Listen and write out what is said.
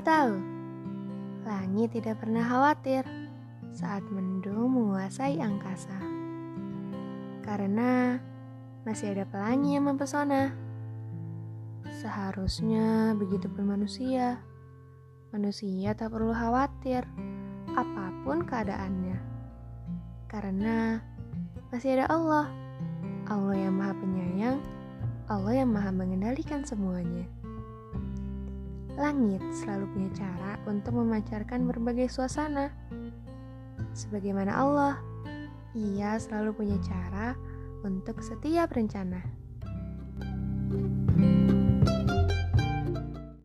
tahu, langit tidak pernah khawatir saat mendung menguasai angkasa. Karena masih ada pelangi yang mempesona. Seharusnya begitupun manusia. Manusia tak perlu khawatir apa pun keadaannya. Karena masih ada Allah. Allah yang maha penyayang, Allah yang maha mengendalikan semuanya. Langit selalu punya cara untuk memancarkan berbagai suasana. Sebagaimana Allah, ia selalu punya cara untuk setiap rencana.